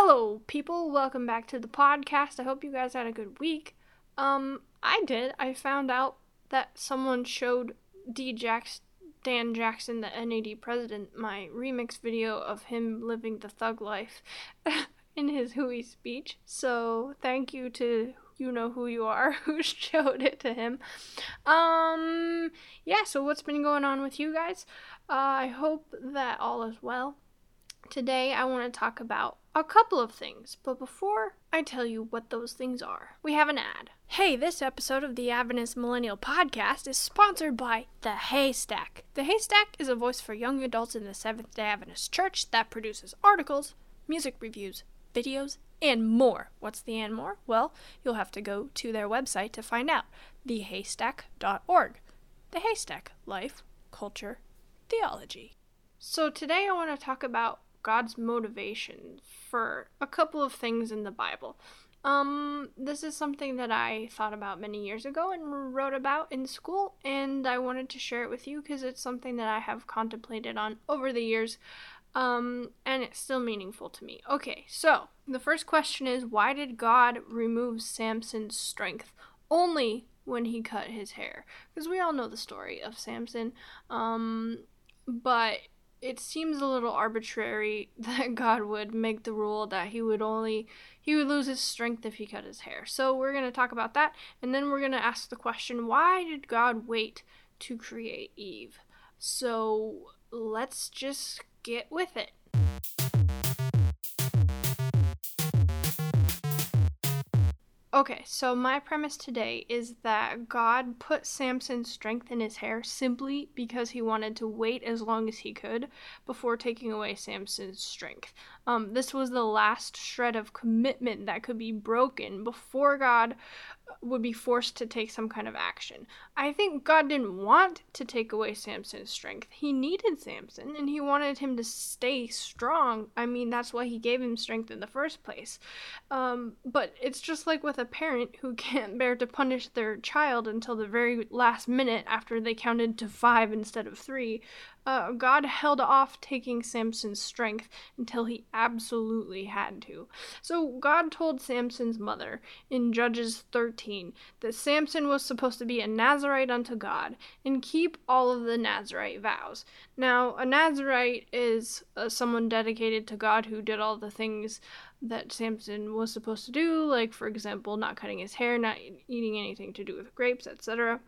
Hello, people. Welcome back to the podcast. I hope you guys had a good week. Um, I did. I found out that someone showed D. Jax- Dan Jackson, the NAD president, my remix video of him living the thug life in his Hui speech. So thank you to you know who you are who showed it to him. Um, yeah. So what's been going on with you guys? Uh, I hope that all is well. Today I want to talk about a couple of things, but before I tell you what those things are, we have an ad. Hey, this episode of the Adventist Millennial Podcast is sponsored by The Haystack. The Haystack is a voice for young adults in the Seventh day Adventist Church that produces articles, music reviews, videos, and more. What's the and more? Well, you'll have to go to their website to find out. Thehaystack.org. The Haystack Life, Culture, Theology. So today I want to talk about God's motivation for a couple of things in the Bible. Um, this is something that I thought about many years ago and wrote about in school, and I wanted to share it with you because it's something that I have contemplated on over the years, um, and it's still meaningful to me. Okay, so the first question is why did God remove Samson's strength only when he cut his hair? Because we all know the story of Samson, um, but it seems a little arbitrary that God would make the rule that he would only he would lose his strength if he cut his hair. So we're going to talk about that and then we're going to ask the question why did God wait to create Eve? So let's just get with it. Okay, so my premise today is that God put Samson's strength in his hair simply because he wanted to wait as long as he could before taking away Samson's strength. Um, this was the last shred of commitment that could be broken before God would be forced to take some kind of action. I think God didn't want to take away Samson's strength. He needed Samson and he wanted him to stay strong. I mean, that's why he gave him strength in the first place. Um, but it's just like with a parent who can't bear to punish their child until the very last minute after they counted to five instead of three uh, God held off taking Samson's strength until he absolutely had to. So God told Samson's mother in Judges 13 that Samson was supposed to be a Nazarite unto God and keep all of the Nazarite vows. Now, a Nazarite is uh, someone dedicated to God who did all the things that Samson was supposed to do, like, for example, not cutting his hair, not eating anything to do with grapes, etc.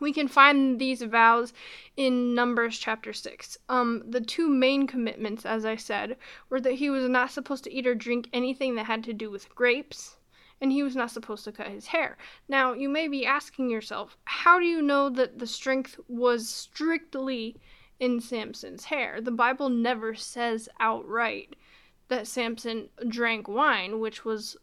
We can find these vows in Numbers chapter 6. Um, the two main commitments, as I said, were that he was not supposed to eat or drink anything that had to do with grapes, and he was not supposed to cut his hair. Now, you may be asking yourself, how do you know that the strength was strictly in Samson's hair? The Bible never says outright that Samson drank wine, which was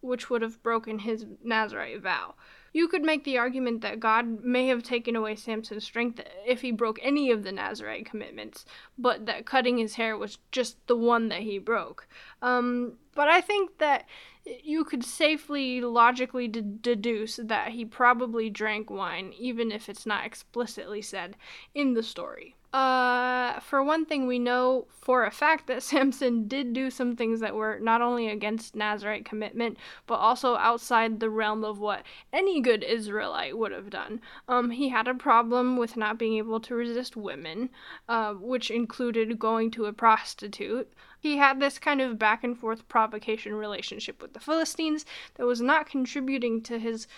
which would have broken his Nazarite vow. You could make the argument that God may have taken away Samson's strength if he broke any of the Nazarite commitments, but that cutting his hair was just the one that he broke. Um, but I think that you could safely logically deduce that he probably drank wine, even if it's not explicitly said in the story. Uh, for one thing, we know for a fact that Samson did do some things that were not only against Nazarite commitment, but also outside the realm of what any good Israelite would have done. Um, he had a problem with not being able to resist women, uh, which included going to a prostitute. He had this kind of back and forth provocation relationship with the Philistines that was not contributing to his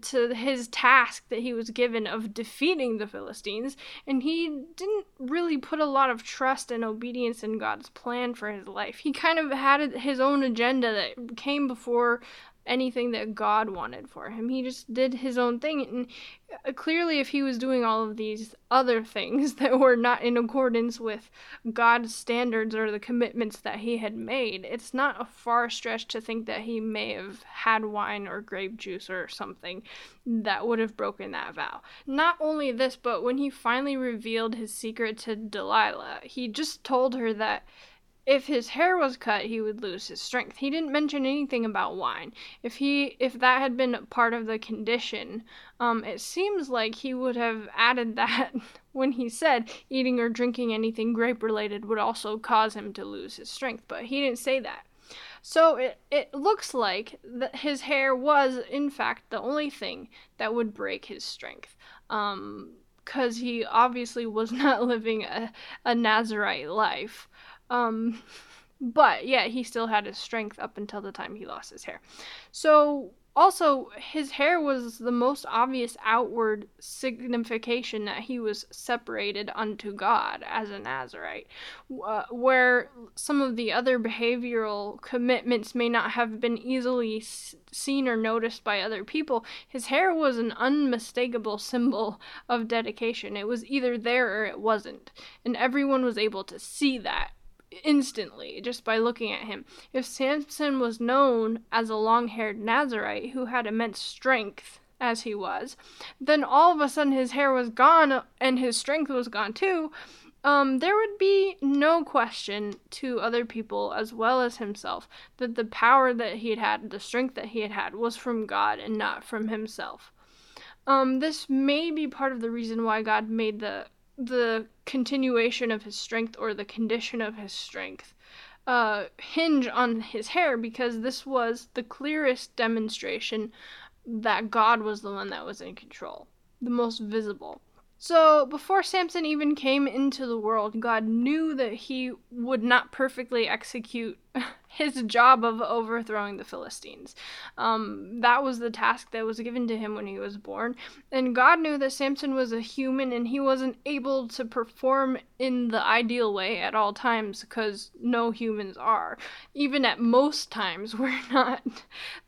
to his task that he was given of defeating the Philistines, and he didn't really put a lot of trust and obedience in God's plan for his life. He kind of had his own agenda that came before anything that God wanted for him. He just did his own thing. And uh, clearly, if he was doing all of these other things that were not in accordance with God's standards or the commitments that he had made, it's not a far stretch to think that he may have had wine or grape juice or something that would have broken that vow. Not only this, but when he finally revealed his secret to Delilah, he just told her that if his hair was cut, he would lose his strength. He didn't mention anything about wine. If he if that had been part of the condition, um, it seems like he would have added that when he said eating or drinking anything grape related would also cause him to lose his strength, but he didn't say that. So it, it looks like that his hair was, in fact, the only thing that would break his strength. Um, because he obviously was not living a, a Nazarite life. Um, but yeah, he still had his strength up until the time he lost his hair. So also, his hair was the most obvious outward signification that he was separated unto God as a Nazarite, uh, where some of the other behavioral commitments may not have been easily seen or noticed by other people. His hair was an unmistakable symbol of dedication. It was either there or it wasn't, and everyone was able to see that instantly just by looking at him. If Samson was known as a long haired Nazarite who had immense strength, as he was, then all of a sudden his hair was gone and his strength was gone too. Um, there would be no question to other people as well as himself that the power that he had had, the strength that he had had, was from God and not from himself. Um, this may be part of the reason why God made the the continuation of his strength or the condition of his strength uh, hinge on his hair because this was the clearest demonstration that God was the one that was in control, the most visible. So, before Samson even came into the world, God knew that he would not perfectly execute his job of overthrowing the Philistines. Um, that was the task that was given to him when he was born. And God knew that Samson was a human and he wasn't able to perform in the ideal way at all times because no humans are. Even at most times, we're not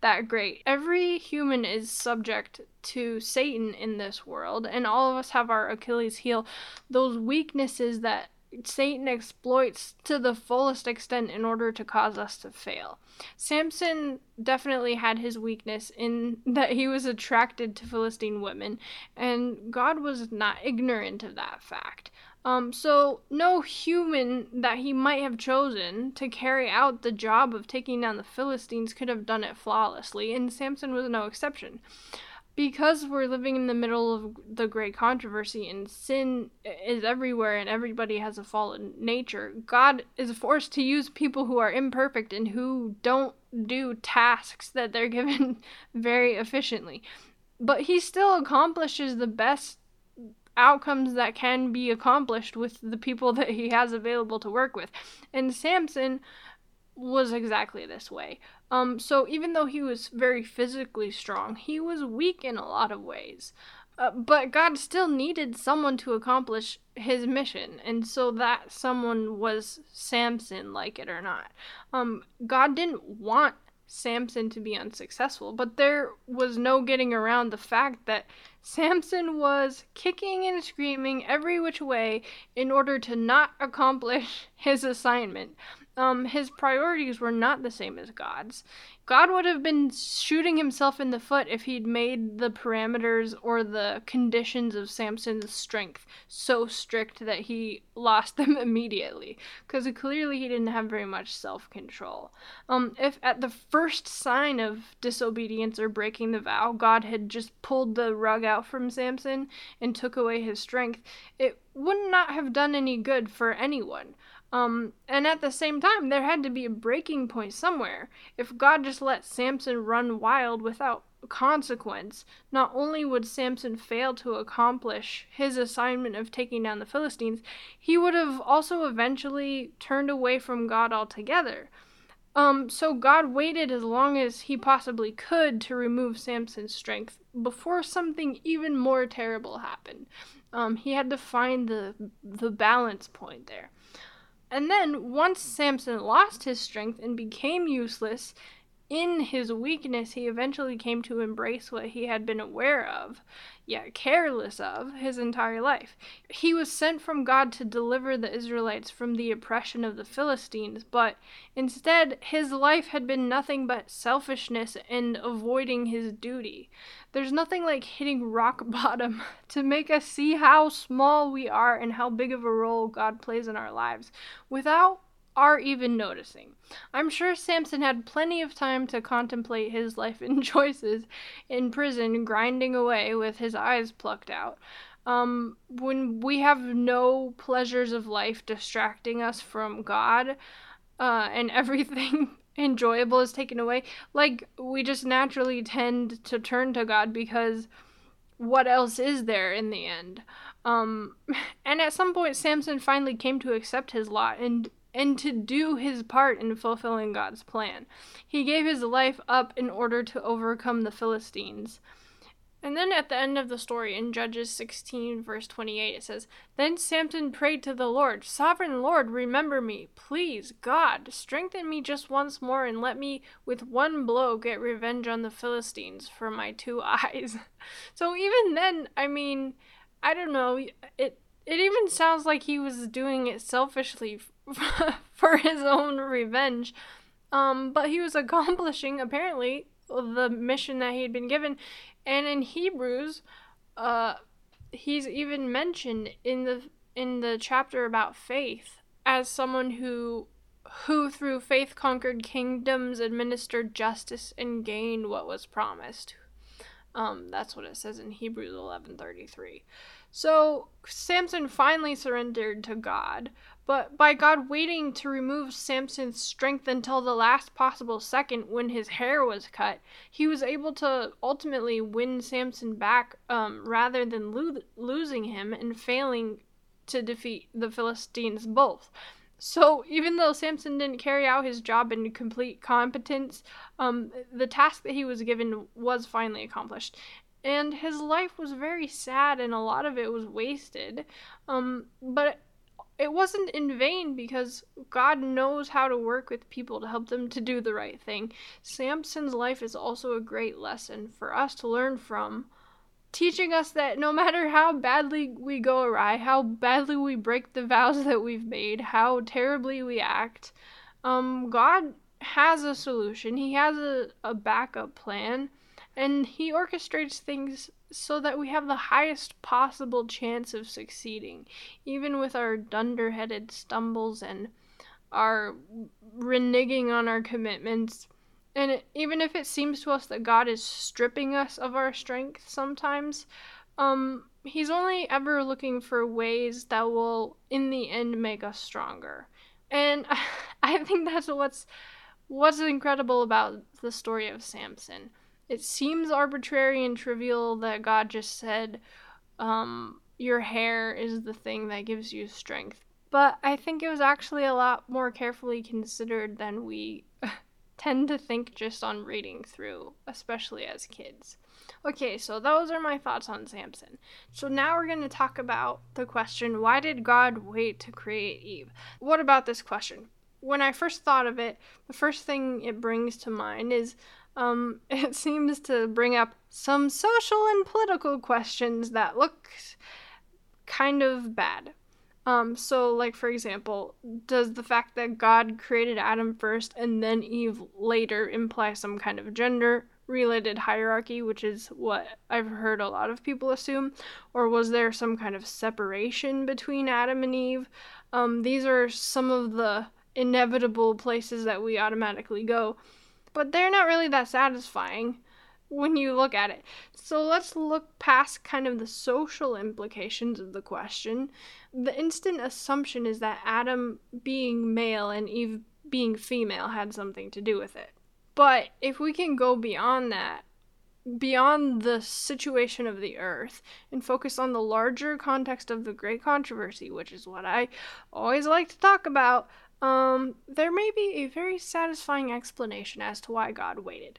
that great. Every human is subject to Satan in this world, and all of us have our Achilles heel, those weaknesses that Satan exploits to the fullest extent in order to cause us to fail. Samson definitely had his weakness in that he was attracted to Philistine women, and God was not ignorant of that fact. Um, so no human that he might have chosen to carry out the job of taking down the Philistines could have done it flawlessly, and Samson was no exception because we're living in the middle of the great controversy and sin is everywhere and everybody has a fallen nature, God is forced to use people who are imperfect and who don't do tasks that they're given very efficiently. But he still accomplishes the best outcomes that can be accomplished with the people that he has available to work with. And Samson was exactly this way. Um, so even though he was very physically strong, he was weak in a lot of ways. Uh, but God still needed someone to accomplish his mission, and so that someone was Samson, like it or not. Um, God didn't want Samson to be unsuccessful, but there was no getting around the fact that Samson was kicking and screaming every which way in order to not accomplish his assignment um, his priorities were not the same as God's. God would have been shooting himself in the foot if he'd made the parameters or the conditions of Samson's strength so strict that he lost them immediately, because clearly he didn't have very much self control. Um, if at the first sign of disobedience or breaking the vow, God had just pulled the rug out from Samson and took away his strength, it would not have done any good for anyone. Um, and at the same time, there had to be a breaking point somewhere. If God just let Samson run wild without consequence, not only would Samson fail to accomplish his assignment of taking down the Philistines, he would have also eventually turned away from God altogether. Um, so God waited as long as he possibly could to remove Samson's strength before something even more terrible happened. Um, he had to find the the balance point there. And then, once Samson lost his strength and became useless, in his weakness, he eventually came to embrace what he had been aware of, yet careless of, his entire life. He was sent from God to deliver the Israelites from the oppression of the Philistines, but instead, his life had been nothing but selfishness and avoiding his duty. There's nothing like hitting rock bottom to make us see how small we are and how big of a role God plays in our lives without are even noticing. I'm sure Samson had plenty of time to contemplate his life and choices in prison, grinding away with his eyes plucked out. Um, when we have no pleasures of life distracting us from God, uh, and everything enjoyable is taken away, like we just naturally tend to turn to God because what else is there in the end? Um, and at some point, Samson finally came to accept his lot and and to do his part in fulfilling God's plan. He gave his life up in order to overcome the Philistines. And then at the end of the story, in Judges 16, verse 28, it says, Then Samson prayed to the Lord, Sovereign Lord, remember me. Please, God, strengthen me just once more and let me, with one blow, get revenge on the Philistines for my two eyes. so even then, I mean, I don't know, it, it even sounds like he was doing it selfishly for his own revenge. Um, but he was accomplishing, apparently, the mission that he had been given. And in Hebrews, uh, he's even mentioned in the in the chapter about faith as someone who who through faith conquered kingdoms, administered justice, and gained what was promised. Um, that's what it says in Hebrews eleven thirty three. So Samson finally surrendered to God, but by God waiting to remove Samson's strength until the last possible second when his hair was cut, he was able to ultimately win Samson back um, rather than lo- losing him and failing to defeat the Philistines both. So even though Samson didn't carry out his job in complete competence, um, the task that he was given was finally accomplished. And his life was very sad and a lot of it was wasted. Um, but it wasn't in vain because god knows how to work with people to help them to do the right thing. Samson's life is also a great lesson for us to learn from teaching us that no matter how badly we go awry how badly we break the vows that we've made how terribly we act um, god has a solution he has a, a backup plan and he orchestrates things so that we have the highest possible chance of succeeding, even with our dunderheaded stumbles and our reneging on our commitments. And even if it seems to us that God is stripping us of our strength sometimes, um, He's only ever looking for ways that will, in the end, make us stronger. And I think that's what's what's incredible about the story of Samson. It seems arbitrary and trivial that God just said, um, your hair is the thing that gives you strength. But I think it was actually a lot more carefully considered than we tend to think just on reading through, especially as kids. Okay, so those are my thoughts on Samson. So now we're going to talk about the question why did God wait to create Eve? What about this question? When I first thought of it, the first thing it brings to mind is um, it seems to bring up some social and political questions that look kind of bad. Um, so, like, for example, does the fact that God created Adam first and then Eve later imply some kind of gender related hierarchy, which is what I've heard a lot of people assume? Or was there some kind of separation between Adam and Eve? Um, these are some of the inevitable places that we automatically go but they're not really that satisfying when you look at it. So let's look past kind of the social implications of the question. The instant assumption is that Adam being male and Eve being female had something to do with it. But if we can go beyond that, beyond the situation of the earth and focus on the larger context of the great controversy, which is what I always like to talk about, um, there may be a very satisfying explanation as to why God waited.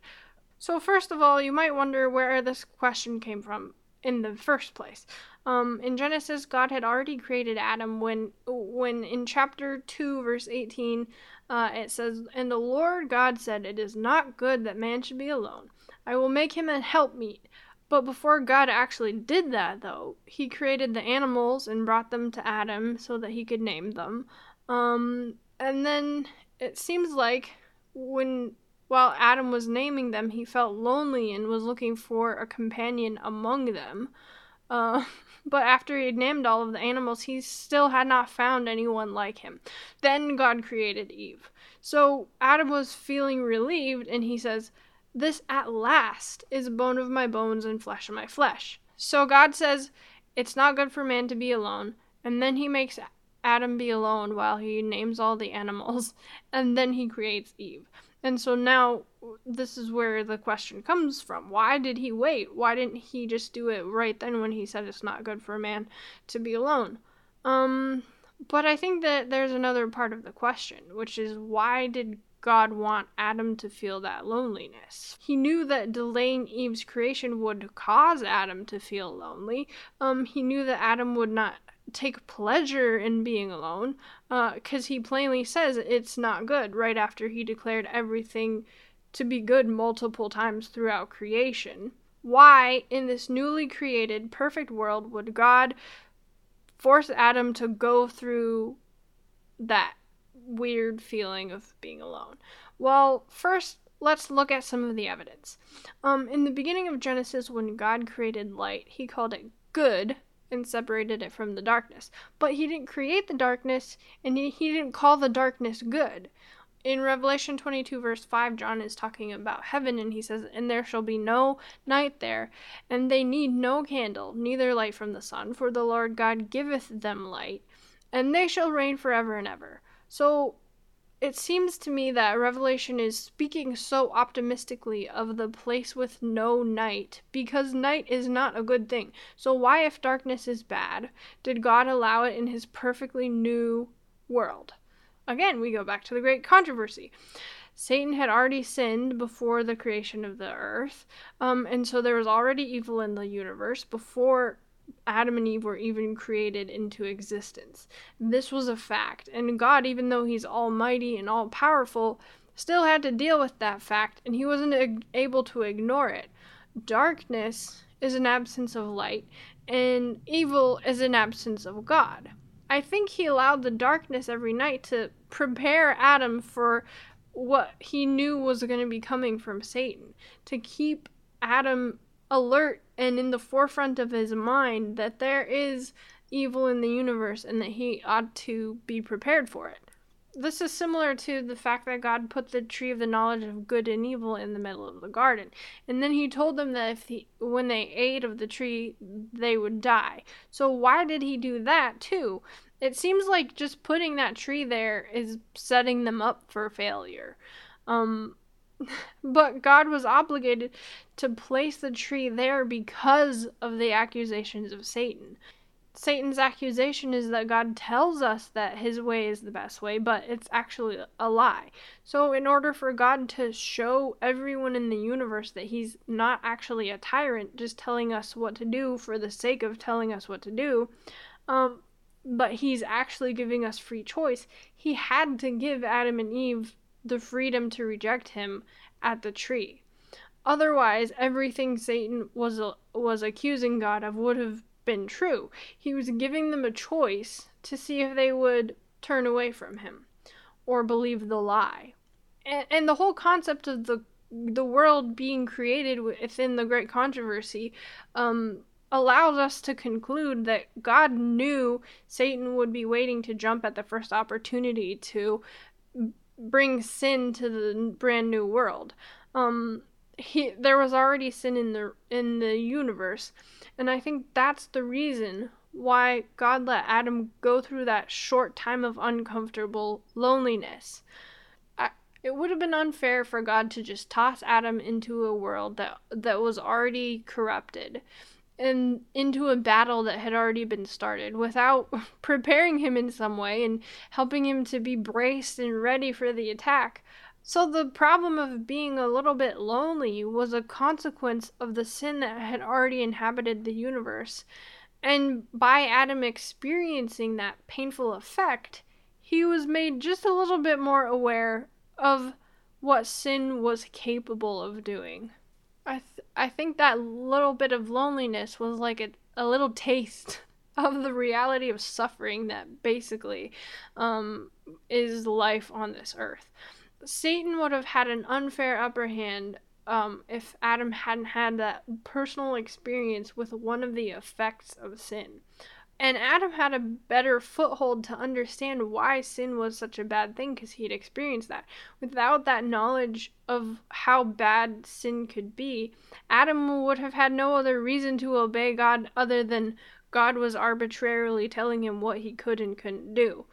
So, first of all, you might wonder where this question came from in the first place. Um, in Genesis, God had already created Adam when, when in chapter 2, verse 18, uh, it says, And the Lord God said, It is not good that man should be alone. I will make him a helpmeet. But before God actually did that, though, he created the animals and brought them to Adam so that he could name them. Um, and then it seems like when while Adam was naming them, he felt lonely and was looking for a companion among them. Uh, but after he had named all of the animals, he still had not found anyone like him. Then God created Eve. So Adam was feeling relieved, and he says, This at last is bone of my bones and flesh of my flesh. So God says, It's not good for man to be alone. And then he makes Adam be alone while he names all the animals, and then he creates Eve. And so now this is where the question comes from. Why did he wait? Why didn't he just do it right then when he said it's not good for a man to be alone? Um but I think that there's another part of the question, which is why did God want Adam to feel that loneliness? He knew that delaying Eve's creation would cause Adam to feel lonely. Um, he knew that Adam would not take pleasure in being alone because uh, he plainly says it's not good right after he declared everything to be good multiple times throughout creation. Why, in this newly created perfect world, would God force Adam to go through that weird feeling of being alone? Well, first, let's look at some of the evidence. Um, in the beginning of Genesis, when God created light, he called it good and separated it from the darkness. But he didn't create the darkness and he, he didn't call the darkness good. In Revelation 22, verse 5, John is talking about heaven and he says, And there shall be no night there, and they need no candle, neither light from the sun, for the Lord God giveth them light, and they shall reign forever and ever. So it seems to me that Revelation is speaking so optimistically of the place with no night because night is not a good thing. So, why, if darkness is bad, did God allow it in his perfectly new world? Again, we go back to the great controversy. Satan had already sinned before the creation of the earth, um, and so there was already evil in the universe before Adam and Eve were even created into existence. This was a fact, and God, even though He's almighty and all powerful, still had to deal with that fact, and He wasn't able to ignore it. Darkness is an absence of light, and evil is an absence of God. I think He allowed the darkness every night to prepare Adam for what he knew was going to be coming from Satan, to keep Adam alert and in the forefront of his mind that there is evil in the universe and that he ought to be prepared for it. This is similar to the fact that God put the tree of the knowledge of good and evil in the middle of the garden. And then he told them that if he, when they ate of the tree, they would die. So why did he do that too? It seems like just putting that tree there is setting them up for failure. Um, but God was obligated to place the tree there because of the accusations of Satan. Satan's accusation is that God tells us that his way is the best way, but it's actually a lie. So, in order for God to show everyone in the universe that he's not actually a tyrant, just telling us what to do for the sake of telling us what to do, um, but he's actually giving us free choice, he had to give Adam and Eve the freedom to reject him at the tree. Otherwise, everything Satan was was accusing God of would have been true. He was giving them a choice to see if they would turn away from him or believe the lie. And, and the whole concept of the the world being created within the great controversy um, allows us to conclude that God knew Satan would be waiting to jump at the first opportunity to bring sin to the brand new world. Um, he there was already sin in the in the universe, and I think that's the reason why God let Adam go through that short time of uncomfortable loneliness. I, it would have been unfair for God to just toss Adam into a world that that was already corrupted and into a battle that had already been started without preparing him in some way and helping him to be braced and ready for the attack. So the problem of being a little bit lonely was a consequence of the sin that had already inhabited the universe. And by Adam experiencing that painful effect, he was made just a little bit more aware of what sin was capable of doing. I th- I think that little bit of loneliness was like a, a little taste of the reality of suffering that basically um, is life on this earth. Satan would have had an unfair upper hand um, if Adam hadn't had that personal experience with one of the effects of sin. And Adam had a better foothold to understand why sin was such a bad thing because he'd experienced that. Without that knowledge of how bad sin could be, Adam would have had no other reason to obey God other than God was arbitrarily telling him what he could and couldn't do.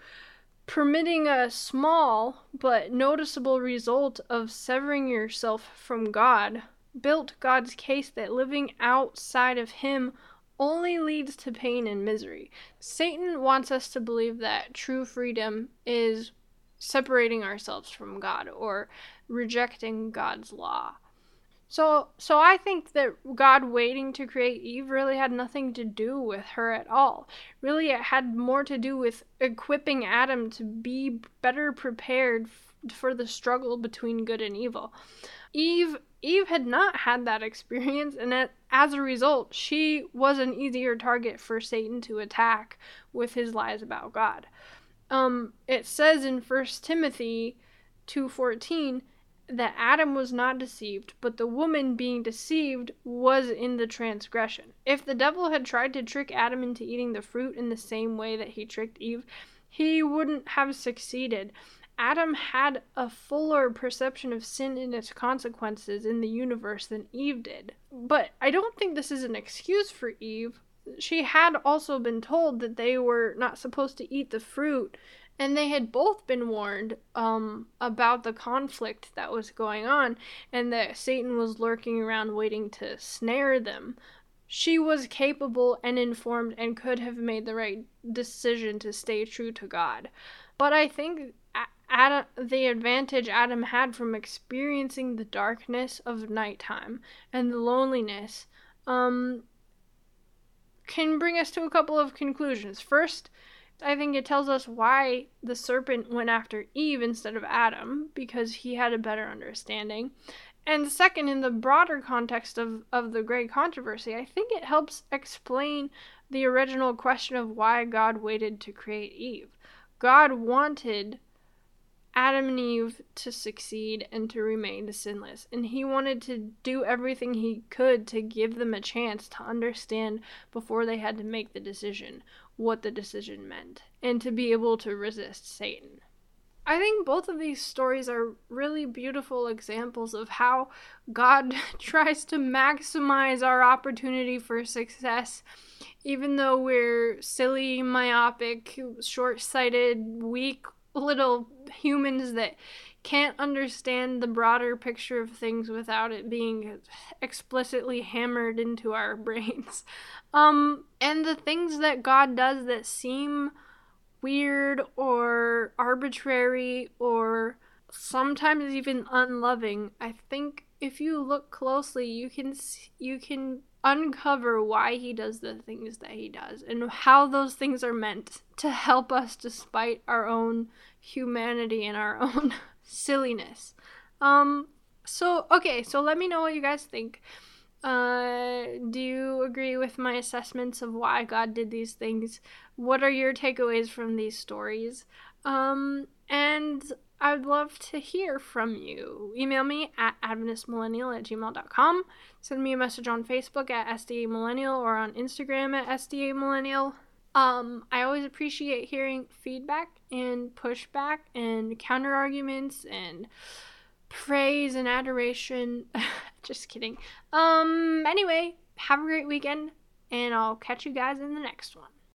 permitting a small but noticeable result of severing yourself from God, built God's case that living outside of Him only leads to pain and misery. Satan wants us to believe that true freedom is separating ourselves from God or rejecting God's law. So so I think that God waiting to create Eve really had nothing to do with her at all. Really it had more to do with equipping Adam to be better prepared for the struggle between good and evil. Eve Eve had not had that experience and as a result she was an easier target for Satan to attack with his lies about God. Um it says in 1 Timothy 2:14 that Adam was not deceived, but the woman being deceived was in the transgression. If the devil had tried to trick Adam into eating the fruit in the same way that he tricked Eve, he wouldn't have succeeded. Adam had a fuller perception of sin and its consequences in the universe than Eve did. But I don't think this is an excuse for Eve. She had also been told that they were not supposed to eat the fruit and they had both been warned um, about the conflict that was going on and that Satan was lurking around waiting to snare them. She was capable and informed and could have made the right decision to stay true to God. But I think Adam, the advantage Adam had from experiencing the darkness of nighttime and the loneliness um, can bring us to a couple of conclusions. First, I think it tells us why the serpent went after Eve instead of Adam, because he had a better understanding. And second, in the broader context of, of the great controversy, I think it helps explain the original question of why God waited to create Eve. God wanted Adam and Eve to succeed and to remain sinless. And he wanted to do everything he could to give them a chance to understand before they had to make the decision what the decision meant and to be able to resist Satan. I think both of these stories are really beautiful examples of how God tries to maximize our opportunity for success, even though we're silly, myopic, short sighted, weak little humans that can't understand the broader picture of things without it being explicitly hammered into our brains. Um, and the things that God does that seem weird or arbitrary or sometimes even unloving, I think if you look closely, you can you can uncover why he does the things that he does and how those things are meant to help us despite our own humanity and our own silliness. Um so okay, so let me know what you guys think. Uh do you agree with my assessments of why God did these things? What are your takeaways from these stories? Um and I'd love to hear from you. Email me at adventistmillennial at gmail.com. Send me a message on Facebook at SDA Millennial or on Instagram at SDA Millennial. Um, I always appreciate hearing feedback and pushback and counter arguments and praise and adoration. Just kidding. Um, anyway, have a great weekend, and I'll catch you guys in the next one.